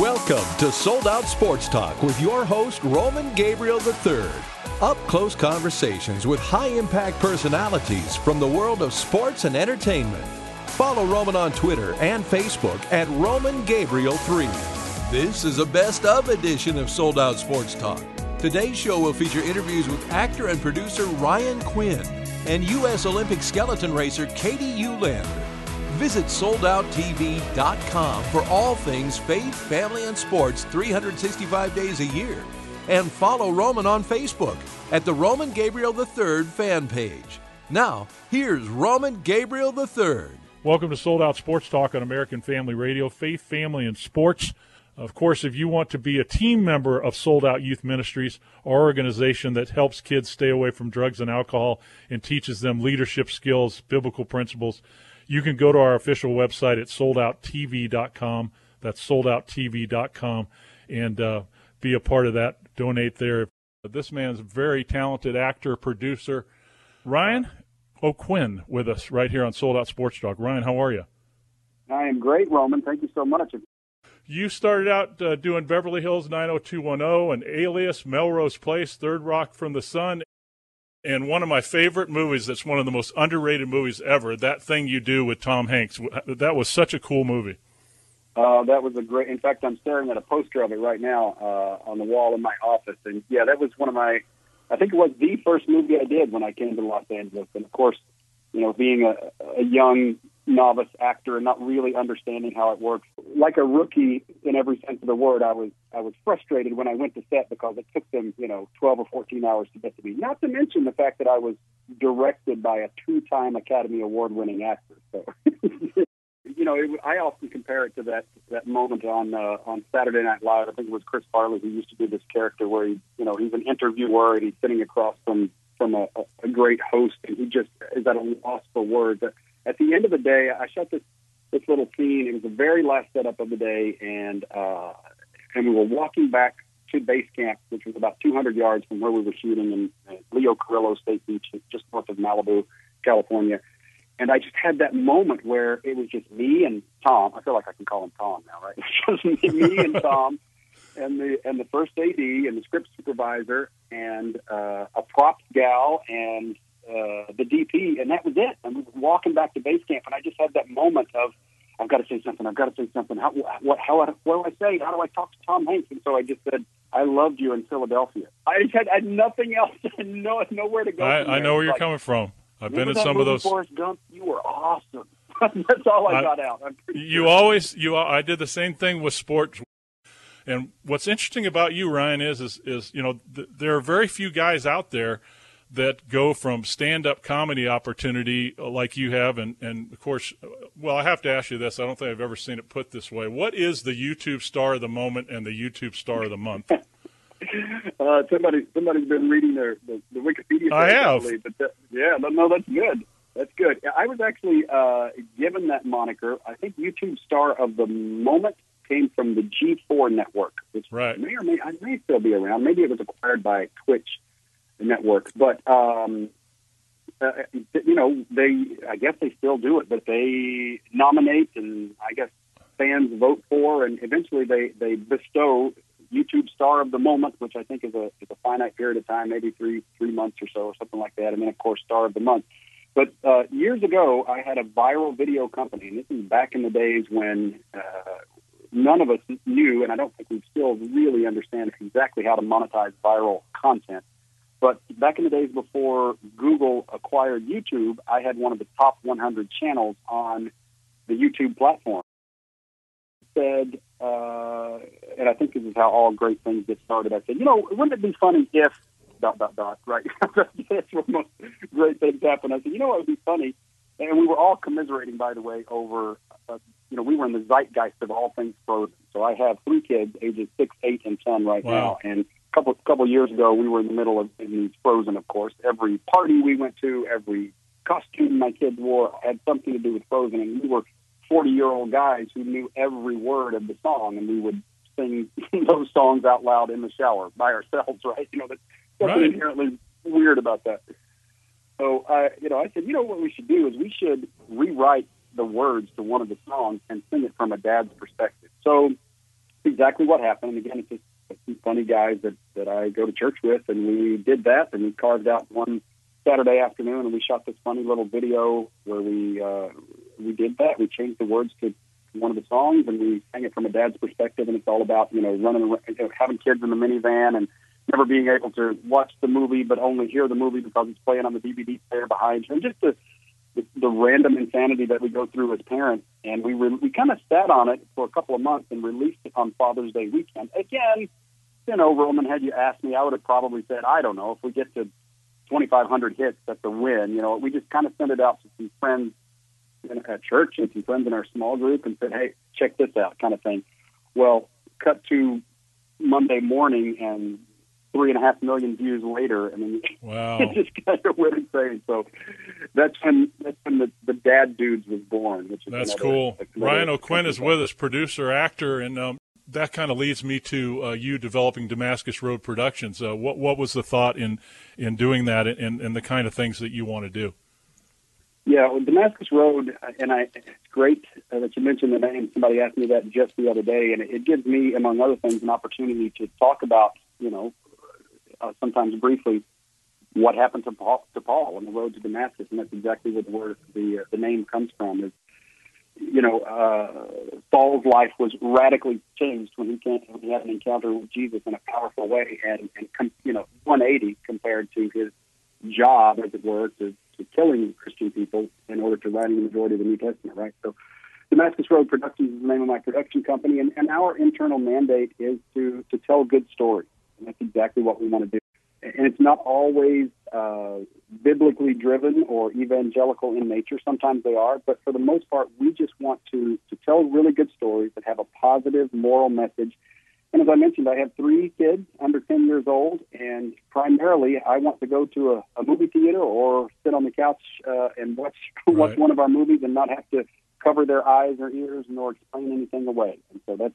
Welcome to Sold Out Sports Talk with your host, Roman Gabriel III. Up close conversations with high impact personalities from the world of sports and entertainment. Follow Roman on Twitter and Facebook at Roman Gabriel 3. This is a best of edition of Sold Out Sports Talk. Today's show will feature interviews with actor and producer Ryan O'Quinn and U.S. Olympic skeleton racer Katie Uhlaender. Visit soldouttv.com for all things faith, family, and sports 365 days a year. And follow Roman on Facebook at the Roman Gabriel III fan page. Now, here's Roman Gabriel III. Welcome to Sold Out Sports Talk on American Family Radio, Faith, Family, and Sports. Of course, if you want to be a team member of Sold Out Youth Ministries, our organization that helps kids stay away from drugs and alcohol and teaches them leadership skills, biblical principles, you can go to our official website at soldouttv.com. That's soldouttv.com and uh, be a part of that. Donate there. This man's a very talented actor, producer. Ryan O'Quinn with us right here on Sold Out Sports Talk. Ryan, how are you? I am great, Roman. Thank you so much. You started out uh, doing Beverly Hills 90210 and Alias, Melrose Place, Third Rock from the Sun, and one of my favorite movies that's one of the most underrated movies ever that thing you do with tom hanks. That was such a cool movie. Uh, that was a great in fact i'm staring at a poster of it right now uh, on the wall in my office. And yeah that was one of my i think it was the first movie i did when i came to los angeles. And of course you know being a, a young novice actor and not really understanding how it works. Like a rookie in every sense of the word, I was I was frustrated when I went to set because it took them, you know, 12 or 14 hours to get to me. Not to mention the fact that I was directed by a two-time Academy Award-winning actor. So, you know, it, I often compare it to that that moment on uh, on Saturday Night Live. I think it was Chris Farley who used to do this character where he, you know, he's an interviewer and he's sitting across from from a, a great host, and he just is at a loss for words at the end of the day, I shot this this little scene. It was the very last setup of the day, and uh, and we were walking back to base camp, which was about 200 yards from where we were shooting in Leo Carrillo State Beach, just north of Malibu, California. And I just had that moment where it was just me and Tom. I feel like I can call him Tom now, right? It's just me and Tom, and the and the first AD and the script supervisor and uh, a props gal and uh, the DP, and that was it. And we were walking back to base camp, and I just had that moment of, I've got to say something. I've got to say something. How, what, how, what do I say? How do I talk to Tom Hanks? And so I just said, I loved you in Philadelphia. I just had, I had nothing else, no, nowhere to go. I, I know where you're like, coming from. I've been in some of those. Forrest Gump, you were awesome. That's all I, I got out. you sure. always, you. I did the same thing with sports. And what's interesting about you, Ryan, is is, is you know th- there are very few guys out there that go from stand-up comedy opportunity like you have and, and of course well i have to ask you this. I don't think i've ever seen it put this way. What is the youtube star of the moment and the youtube star of the month? Uh, somebody somebody's been reading their the, the wikipedia i have. but that, yeah no, no that's good. That's good. I was actually uh, given that moniker i think youtube star of the moment came from the g4 network which right. may or may I may still be around. Maybe it was acquired by twitch network. But um, uh, you know, they I guess they still do it, but they nominate and I guess fans vote for, and eventually they they bestow YouTube Star of the moment, which I think is a is a finite period of time, maybe three three months or so, or something like that, and then of course Star of the Month. But uh, years ago, I had a viral video company, and this is back in the days when uh, none of us knew, and I don't think we still really understand exactly how to monetize viral content. But back in the days before Google acquired YouTube, I had one of the top 100 channels on the YouTube platform. Said, uh, and I think this is how all great things get started. I said, you know, wouldn't it be funny if dot dot dot right? That's where most great things happen. I said, you know, what would be funny, and we were all commiserating, by the way, over. Uh, you know, we were in the zeitgeist of all things frozen. So I have three kids, ages six, eight, and ten right wow. now, and couple couple years ago, we were in the middle of Disney's Frozen. Of course, every party we went to, every costume my kids wore had something to do with Frozen, and we were forty year old guys who knew every word of the song, and we would sing those songs out loud in the shower by ourselves. Right? You know, there's something right. inherently weird about that. So, I, you know, I said, you know, what we should do is we should rewrite the words to one of the songs and sing it from a dad's perspective. So exactly what happened. And again, it's just some funny guys that that I go to church with, and we did that, and we carved out one Saturday afternoon, and we shot this funny little video where we uh, we did that. We changed the words to one of the songs, and we sang it from a dad's perspective, and it's all about you know running, around, you know, having kids in the minivan, and never being able to watch the movie, but only hear the movie because it's playing on the DVD player behind you, and just the the, random insanity that we go through as parents. And we re- we kind of sat on it for a couple of months and released it on Father's Day weekend. Again, you know, Roman, had you asked me, I would have probably said, I don't know, if we get to 2,500 hits, that's a win. You know, we just kind of sent it out to some friends in, at church and some friends in our small group and said, hey, check this out, kind of thing. Well, cut to Monday morning and three and a half million views later. I mean, wow. it just kind of went insane. So that's when that's when the, the dad dudes was born. Which is that's another, cool. Another Ryan O'Quinn is with us, producer, actor, and um, that kind of leads me to uh, you developing Damascus Road Productions. Uh, what what was the thought in in doing that, and, and the kind of things that you want to do? Yeah, well, Damascus Road, and I, it's great uh, that you mentioned the name. Somebody asked me that just the other day, and it, gives me, among other things, an opportunity to talk about, you know, uh, sometimes briefly, what happened to Paul, to Paul on the road to Damascus, and that's exactly where the word, the uh, the name comes from. Is you know, uh, Saul's life was radically changed when he came when he had an encounter with Jesus in a powerful way, and and com- you know, 180 compared to his job, as it were, to, to killing Christian people in order to writing the majority of the New Testament, right? So, Damascus Road Productions is the name of my production company, and, and our internal mandate is to to tell good stories, and that's exactly what we want to do. And it's not always uh, biblically driven or evangelical in nature. Sometimes they are, but for the most part, we just want to to tell really good stories that have a positive moral message. And as I mentioned, I have three kids under 10 years old, and primarily I want to go to a, a movie theater or sit on the couch uh, and watch Right. watch one of our movies and not have to cover their eyes or ears nor explain anything away. And so that's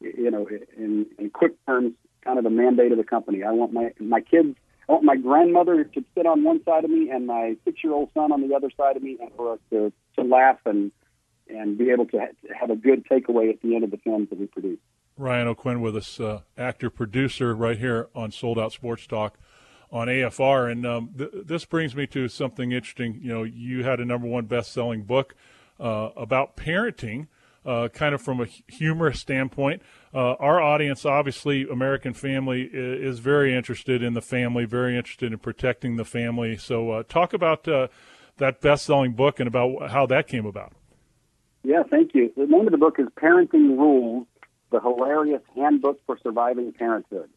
you know, in, in quick terms, kind of the mandate of the company. I want my my kids, I want my grandmother to sit on one side of me and my six year old son on the other side of me, and for us to to laugh and and be able to ha- have a good takeaway at the end of the films that we produce. Ryan O'Quinn with us, uh, actor, producer, right here on Sold Out Sports Talk on AFR. And um, th- this brings me to something interesting. You know, you had a number one best selling book uh, about parenting. Uh, kind of from a humorous standpoint, uh, our audience, obviously, American Family, is very interested in the family, very interested in protecting the family. So, uh, talk about uh, that best-selling book and about how that came about. Yeah, thank you. The name of the book is Parenting Rules: The Hilarious Handbook for Surviving Parenthood.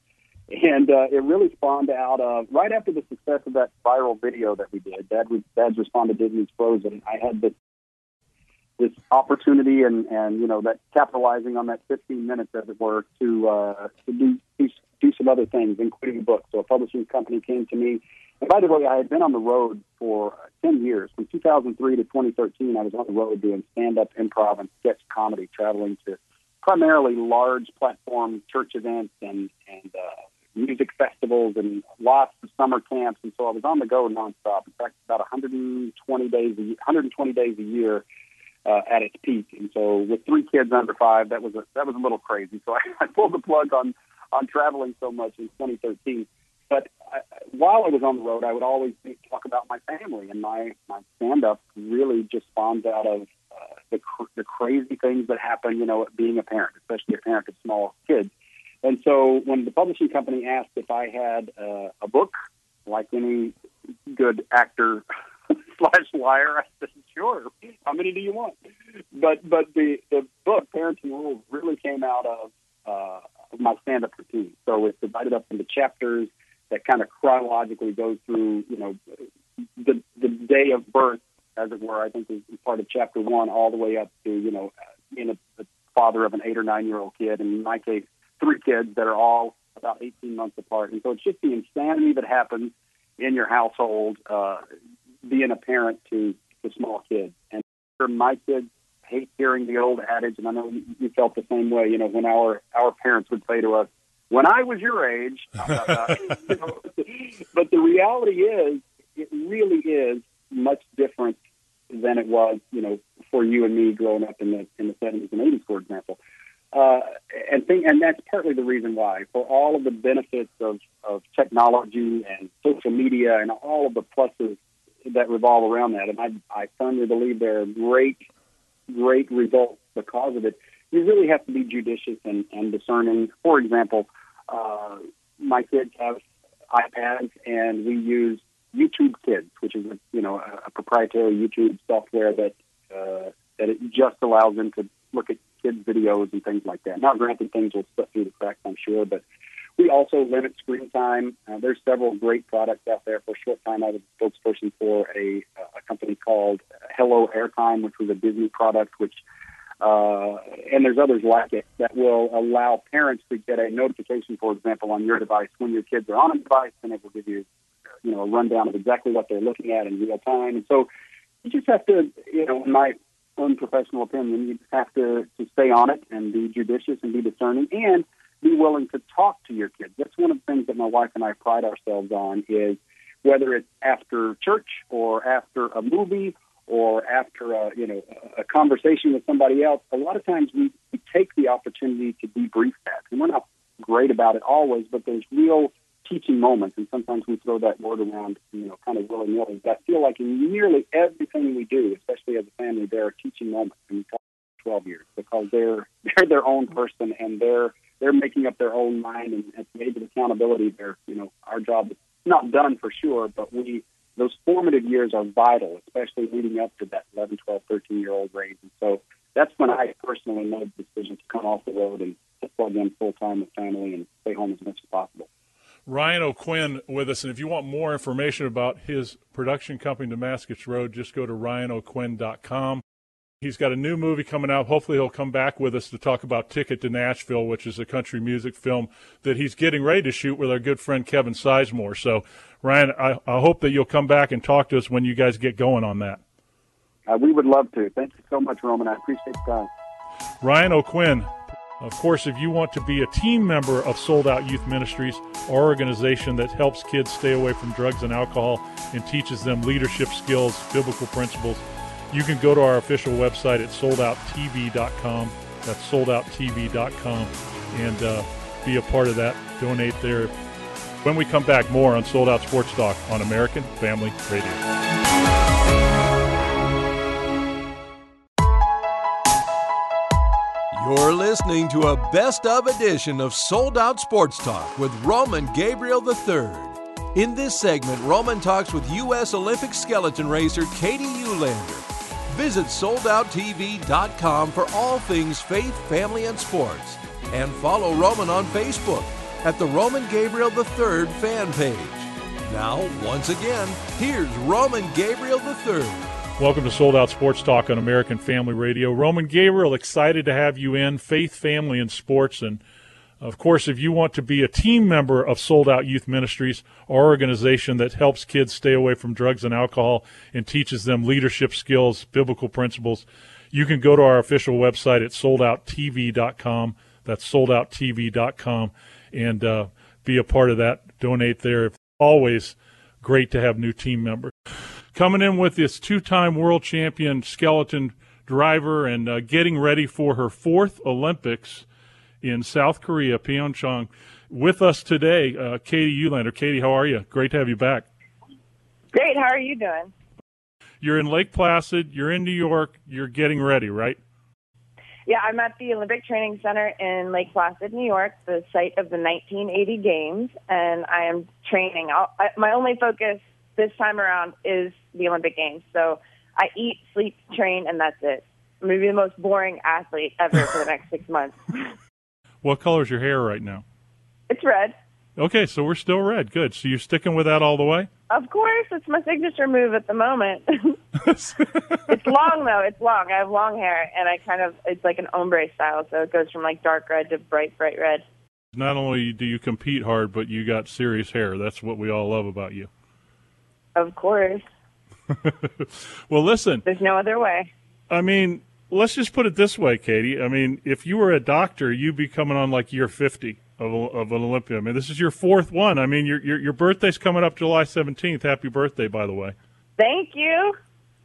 And uh, it really spawned out of right after the success of that viral video that we did. Dad, Dad's responded Disney's Frozen. I had this this opportunity and and you know that capitalizing on that 15 minutes as it were to uh, to do, do some other things, including a book. So a publishing company came to me. And by the way, I had been on the road for 10 years. From 2003 to 2013, I was on the road doing stand-up, improv, and sketch comedy, traveling to primarily large platform church events and and uh, music festivals and lots of summer camps. And so I was on the go nonstop. In fact, about 120 days a, 120 days a year uh, at its peak. And so with three kids under five, that was a, that was a little crazy. So I, I pulled the plug on on traveling so much in 2013. But I, while I was on the road, I would always talk about my family, and my my stand up really just spawns out of uh, the cr- the crazy things that happen, you know, being a parent, especially a parent of small kids. And so when the publishing company asked if I had uh, a book, like any good actor slash liar, I said, sure. How many do you want? But but the the book, Parenting Rules, really came out of uh, my stand up routine. So it's divided up into chapters that kind of chronologically go through, you know, the the day of birth, as it were. I think is part of chapter one, all the way up to you know being a, the father of an eight or nine year old kid, and in my case, three kids that are all about 18 months apart. And so it's just the insanity that happens in your household, uh, being a parent to, to small kids. And my kids hate hearing the old adage, and I know you felt the same way, you know, when our, our parents would say to us, when I was your age, but the reality is, it really is much different than it was, you know, for you and me growing up in the in the 70s and 80s, for example. uh, and think, and that's partly the reason why. For all of the benefits of, of technology and social media and all of the pluses that revolve around that, and I, I firmly believe there are great, great results because of it. You really have to be judicious and, and discerning. For example, uh, my kids have iPads, and we use YouTube Kids, which is a, you know a, a proprietary YouTube software that uh, that it just allows them to look at kids' videos and things like that. Now, granted, things will slip through the cracks, I'm sure, but we also limit screen time. Uh, there's several great products out there. For short time, I was a spokesperson for a, a company called Hello Airtime, which was a Disney product, which uh, and there's others like it that will allow parents to get a notification, for example, on your device when your kids are on a device, and it will give you, you know, a rundown of exactly what they're looking at in real time. And so, you just have to, you know, in my unprofessional opinion. You have to, to stay on it and be judicious and be discerning and be willing to talk to your kids. That's one of the things that my wife and I pride ourselves on is whether it's after church or after a movie or after a you know a conversation with somebody else. A lot of times we, we take the opportunity to debrief that, and we're not great about it always, but there's real teaching moments, and sometimes we throw that word around, you know, kind of willy nilly. But I feel like in nearly everything we do, especially as a family, there are teaching moments, and we talk 12 years because they're they're their own person and they're they're making up their own mind, and at the age of accountability, they're you know our job is not done for sure, but we those formative years are vital, especially leading up to that 11, 12, 13 year old range. And so that's when I personally made the decision to come off the road and plug in full time with family and stay home as much as possible. Ryan O'Quinn with us. And if you want more information about his production company, Damascus Road, just go to ryanoquinn.com. He's got a new movie coming out. Hopefully, he'll come back with us to talk about Ticket to Nashville, which is a country music film that he's getting ready to shoot with our good friend Kevin Sizemore. So, Ryan, I, I hope that you'll come back and talk to us when you guys get going on that. Uh, we would love to. Thank you so much, Roman. I appreciate the time. Ryan O'Quinn, of course, if you want to be a team member of Sold Out Youth Ministries, our organization that helps kids stay away from drugs and alcohol and teaches them leadership skills, biblical principles, you can go to our official website at soldouttv.com. That's soldouttv.com and uh, be a part of that. Donate there. When we come back, more on Sold Out Sports Talk on American Family Radio. You're listening to a best of edition of Sold Out Sports Talk with Roman Gabriel III. In this segment, Roman talks with U.S. Olympic skeleton racer Katie Uhlaender. Visit soldouttv.com for all things faith, family, and sports. And follow Roman on Facebook at the Roman Gabriel III fan page. Now, once again, here's Roman Gabriel III. Welcome to Sold Out Sports Talk on American Family Radio. Roman Gabriel, excited to have you in. Faith, family, and sports. And of course, if you want to be a team member of Sold Out Youth Ministries, our organization that helps kids stay away from drugs and alcohol and teaches them leadership skills, biblical principles, you can go to our official website at soldouttv.com. That's soldouttv.com and uh, be a part of that. Donate there. Always great to have new team members. Coming in with this two time world champion skeleton driver and uh, getting ready for her fourth Olympics in South Korea, Pyeongchang. With us today, uh, Katie Uhlaender. Katie, how are you? Great to have you back. Great. How are you doing? You're in Lake Placid. You're in New York. You're getting ready, right? Yeah, I'm at the Olympic Training Center in Lake Placid, New York, the site of the 1980 Games, and I am training. I, my only focus this time around is the Olympic Games. So I eat, sleep, train, and that's it. I'm going to be the most boring athlete ever for the next six months. What color is your hair right now? It's red. Okay, so we're still red. Good. So you're sticking with that all the way? Of course, it's my signature move at the moment. it's long though. It's long. I have long hair, and I kind of it's like an ombre style, so it goes from like dark red to bright, bright red. Not only do you compete hard, but you got serious hair. That's what we all love about you. Of course. well, listen. There's no other way. I mean, let's just put it this way, Katie. I mean, if you were a doctor, you'd be coming on like year 50 of, of an Olympia. I mean, this is your fourth one. I mean, your, your, your birthday's coming up July 17th. Happy birthday, by the way. Thank you.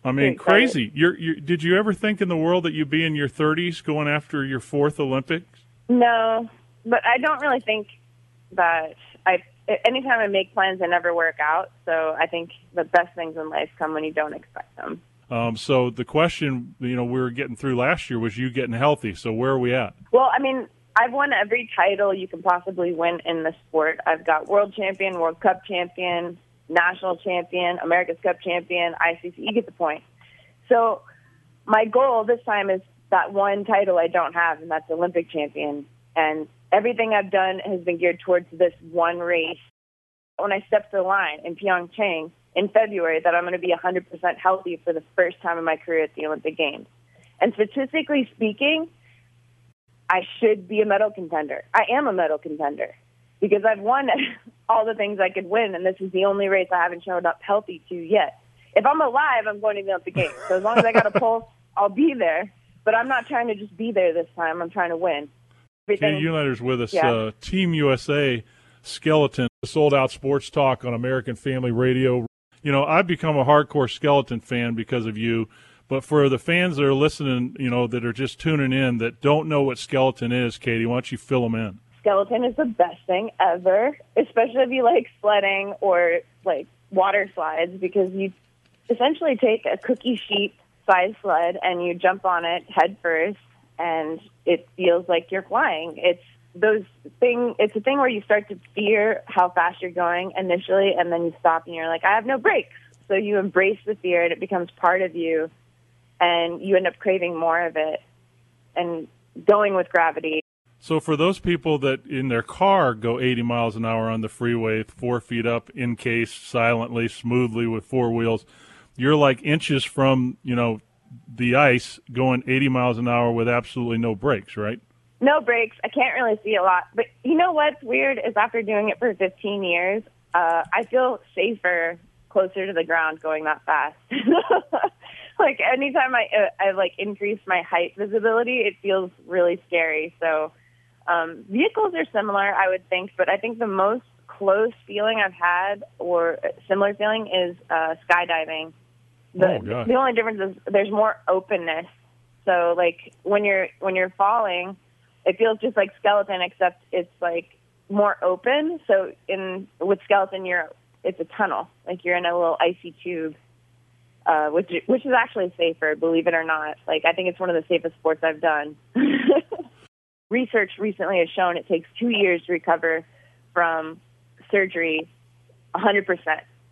I mean, crazy. You're, you did you ever think in the world that you'd be in your 30s going after your fourth Olympics? No, but I don't really think that I. Anytime I make plans, they never work out. So I think the best things in life come when you don't expect them. Um, so the question, you know, we were getting through last year was you getting healthy. So where are we at? Well, I mean, I've won every title you can possibly win in the sport. I've got world champion, World Cup champion, national champion, America's Cup champion, ICC. You get the point. So my goal this time is that one title I don't have, and that's Olympic champion. And everything I've done has been geared towards this one race. When I stepped the line in Pyeongchang in February, that I'm going to be 100% healthy for the first time in my career at the Olympic Games. And statistically speaking, I should be a medal contender. I am a medal contender because I've won all the things I could win, and this is the only race I haven't showed up healthy to yet. If I'm alive, I'm going to the Olympic Games. So as long as I got a pulse, I'll be there. But I'm not trying to just be there this time. I'm trying to win. Everything, Uhlaender's with us. Yeah. Uh, Team USA Skeleton, sold out sports talk on American Family Radio. You know, I've become a hardcore skeleton fan because of you. But for the fans that are listening, you know, that are just tuning in that don't know what skeleton is, Katie, why don't you fill them in? skeleton is the best thing ever, especially if you like sledding or like water slides because you essentially take a cookie sheet size sled and you jump on it head first and it feels like you're flying. It's those thing it's a thing where you start to fear how fast you're going initially and then you stop and you're like, I have no brakes. So you embrace the fear and it becomes part of you and you end up craving more of it and going with gravity. So for those people that in their car go 80 miles an hour on the freeway, four feet up, in case, silently, smoothly with four wheels, you're like inches from you know the ice going 80 miles an hour with absolutely no brakes, right? No breaks. I can't really see a lot. But you know what's weird is after doing it for 15 years, uh, I feel safer closer to the ground going that fast. like anytime I uh, I like increase my height visibility, it feels really scary. So um, vehicles are similar, I would think, but I think the most close feeling I've had or similar feeling is uh, skydiving. The, Oh, the only difference is there's more openness. So like when you're when you're falling, it feels just like skeleton, except it's like more open. So in with skeleton, you're it's a tunnel, like you're in a little icy tube, uh, which which is actually safer, believe it or not. Like I think it's one of the safest sports I've done. Research recently has shown it takes two years to recover from surgery, 100%.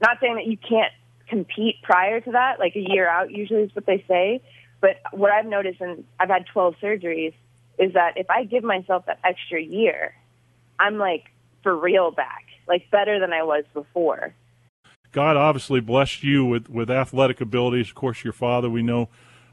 Not saying that you can't compete prior to that, like a year out usually is what they say. But what I've noticed, and I've had 12 surgeries, is that if I give myself that extra year, I'm like for real back, like better than I was before. God obviously blessed you with, with athletic abilities. Of course, your father, we know,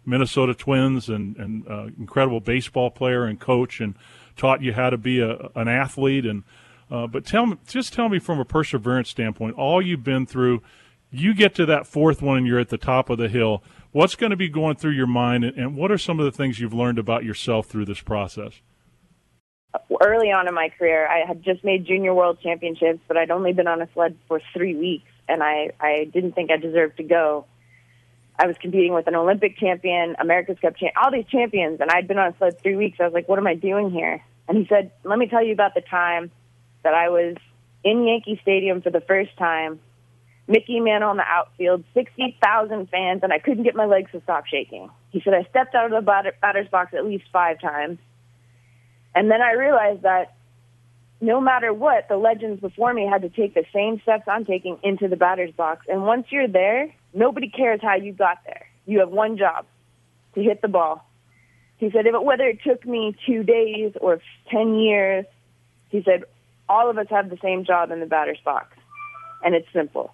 Minnesota Twins and, and uh, incredible baseball player and coach, and taught you how to be a, an athlete. And uh, but tell me, just tell me from a perseverance standpoint, all you've been through. You get to that fourth one, and you're at the top of the hill. What's going to be going through your mind, and, what are some of the things you've learned about yourself through this process? early on in my career, I had just made junior world championships, but I'd only been on a sled for three weeks, and I, I didn't think I deserved to go. I was competing with an Olympic champion, America's Cup champion, all these champions, and I'd been on a sled three weeks. I was like, what am I doing here? And he said, let me tell you about the time that I was in Yankee Stadium for the first time, Mickey Mantle in the outfield, 60,000 fans, and I couldn't get my legs to stop shaking. He said, I stepped out of the batter, batter's box at least five times. And then I realized that no matter what, the legends before me had to take the same steps I'm taking into the batter's box. And once you're there, nobody cares how you got there. You have one job to hit the ball. He said, if- whether it took me two days or 10 years, he said, all of us have the same job in the batter's box. And it's simple.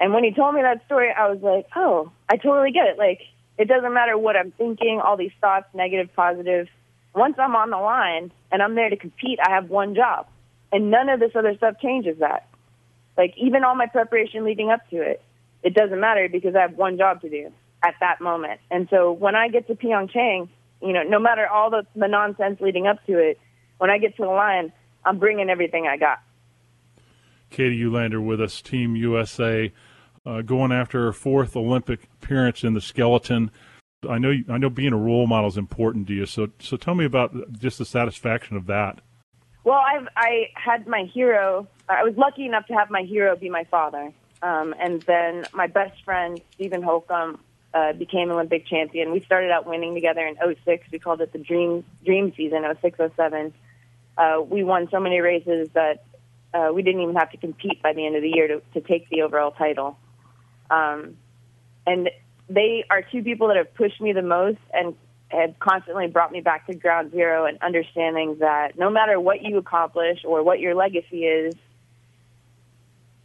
And when he told me that story, I was like, oh, I totally get it. Like, it doesn't matter what I'm thinking, all these thoughts, negative, positive. Once I'm on the line and I'm there to compete, I have one job. And none of this other stuff changes that. Like, even all my preparation leading up to it, it doesn't matter because I have one job to do at that moment. And so when I get to Pyeongchang, you know, no matter all the, the nonsense leading up to it, when I get to the line, I'm bringing everything I got. Katie Uhlaender with us, Team USA, uh, going after her fourth Olympic appearance in the skeleton. I know I know being a role model is important to you. So so tell me about just the satisfaction of that. Well, I've I had my hero. I was lucky enough to have my hero be my father, um, and then my best friend Steven Holcomb uh, became Olympic champion. We started out winning together in 06. We called it the dream dream season 06 07. Uh, we won so many races that uh, we didn't even have to compete by the end of the year to, to take the overall title. Um, and they are two people that have pushed me the most and have constantly brought me back to ground zero and understanding that no matter what you accomplish or what your legacy is,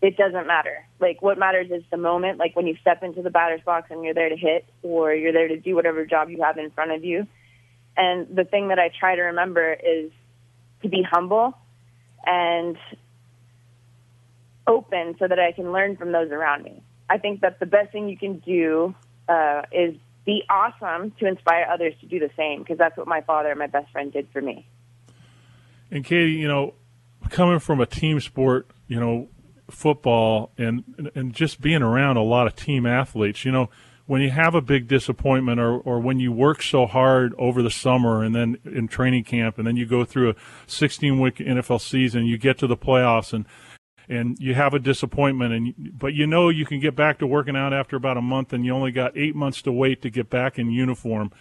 it doesn't matter. Like what matters is the moment, like when you step into the batter's box and you're there to hit or you're there to do whatever job you have in front of you. And the thing that I try to remember is to be humble and open so that I can learn from those around me. I think that the best thing you can do uh, is be awesome to inspire others to do the same because that's what my father and my best friend did for me. And Katie, you know, coming from a team sport, you know, football and and just being around a lot of team athletes, you know, when you have a big disappointment or, or when you work so hard over the summer and then in training camp and then you go through a 16 week NFL season, you get to the playoffs and and you have a disappointment and but you know you can get back to working out after about a month and you only got 8 months to wait to get back in uniform.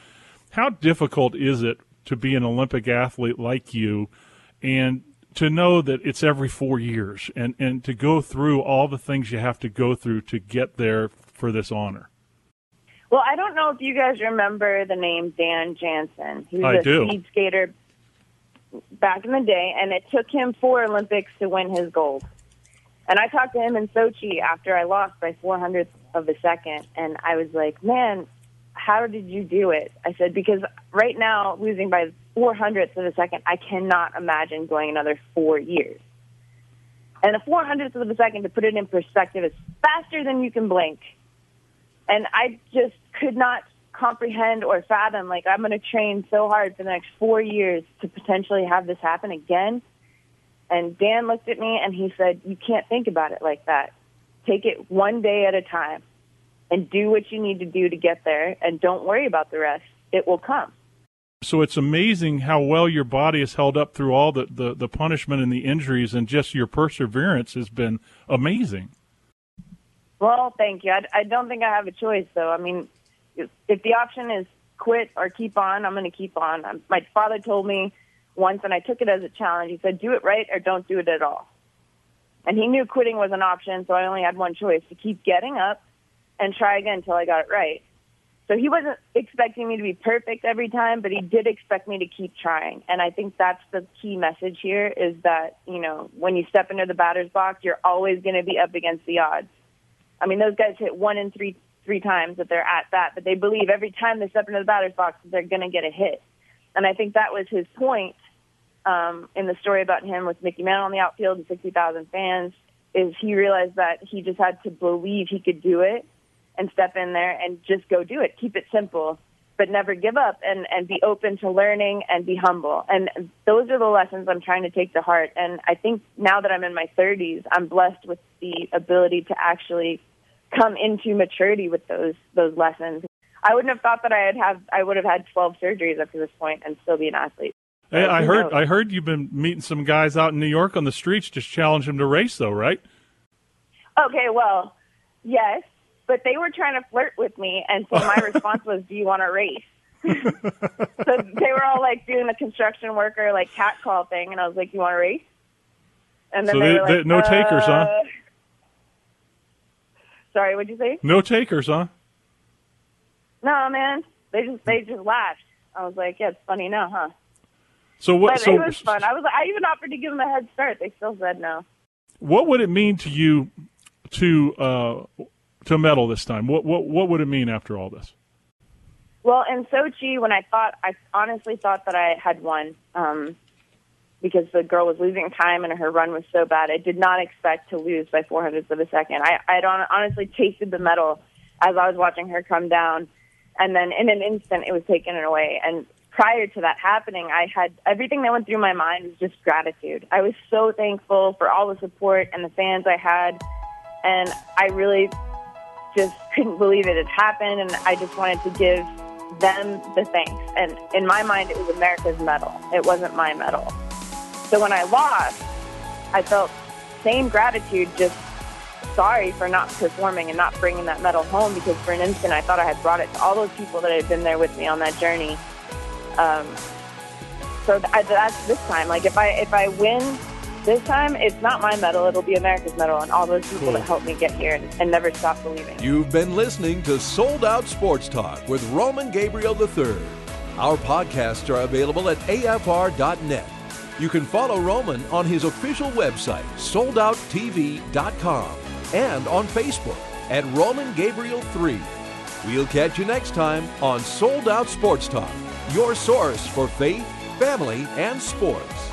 How difficult is it to be an olympic athlete like you and to know that it's every 4 years and and to go through all the things you have to go through to get there for this honor? Well i don't know if you guys remember the name dan jansen. He was I a do. speed skater back in the day and it took him four olympics to win his gold and I talked to him in Sochi after I lost by 400th of a second, and I was like, man, how did you do it? I said, because right now, losing by 400ths of a second, I cannot imagine going another four years. And a 400th of a second, to put it in perspective, is faster than you can blink. And I just could not comprehend or fathom, like, I'm going to train so hard for the next four years to potentially have this happen again. And Dan looked at me and he said, You can't think about it like that. Take it one day at a time and do what you need to do to get there and don't worry about the rest. It will come. so it's amazing how well your body has held up through all the, the, the punishment and the injuries and just your perseverance has been amazing Well, thank you. I, I don't think I have a choice, though. I mean, if, if the option is quit or keep on, I'm going to keep on. Um, my father told me once, and I took it as a challenge. He said, do it right or don't do it at all. And he knew quitting was an option, so I only had one choice to keep getting up and try again until I got it right. So he wasn't expecting me to be perfect every time, but he did expect me to keep trying. And I think that's the key message here is that, you know, when you step into the batter's box, you're always going to be up against the odds. I mean, those guys hit one in three three times that they're at bat, but they believe every time they step into the batter's box they're going to get a hit. And I think that was his point um, in the story about him with Mickey Mantle on the outfield and 60,000 fans is he realized that he just had to believe he could do it and step in there and just go do it. Keep it simple, but never give up and, and be open to learning and be humble. And those are the lessons I'm trying to take to heart. And I think now that I'm in my 30s, I'm blessed with the ability to actually come into maturity with those those lessons. I wouldn't have thought that I had have I would have had 12 surgeries up to this point and still be an athlete. Hey, I heard knows? I heard you've been meeting some guys out in New York on the streets just challenge them to race though, right? Okay, well, yes, but they were trying to flirt with me, and so my response was, "Do you want to race?" so they were all like doing the construction worker like cat call thing, and I was like, "You want to race?" And then So they, they- were they- like, no takers, huh? "Uh." Sorry, what'd you say? No takers, huh? No, man. They just they just laughed. I was like, "Yeah, it's funny now, huh?" So what But so it was fun. I was I even offered to give them a head start. They still said no. what would it mean to you to uh to medal this time? What what what would it mean after all this? Well, in Sochi, when I thought, I honestly thought that I had won um, because the girl was losing time and her run was so bad. I did not expect to lose by four hundredths of a second. I I'd honestly tasted the medal as I was watching her come down, and then in an instant, it was taken away. And prior to that happening, I had everything that went through my mind was just gratitude. I was so thankful for all the support and the fans I had, and I really just couldn't believe it had happened. And I just wanted to give them the thanks. And in my mind, it was America's medal. It wasn't my medal. So when I lost, I felt same gratitude, just sorry for not performing and not bringing that medal home because for an instant I thought I had brought it to all those people that had been there with me on that journey. Um, so th- that's this time. Like if I if I win this time, it's not my medal; it'll be America's medal, and all those people cool. that helped me get here and, and never stop believing. You've been listening to Sold Out Sports Talk with Roman Gabriel III. Our podcasts are available at afr.net. You can follow Roman on his official website, soldouttv.com and on Facebook at Roman Gabriel 3. We'll catch you next time on Sold Out Sports Talk, your source for faith, family, and sports.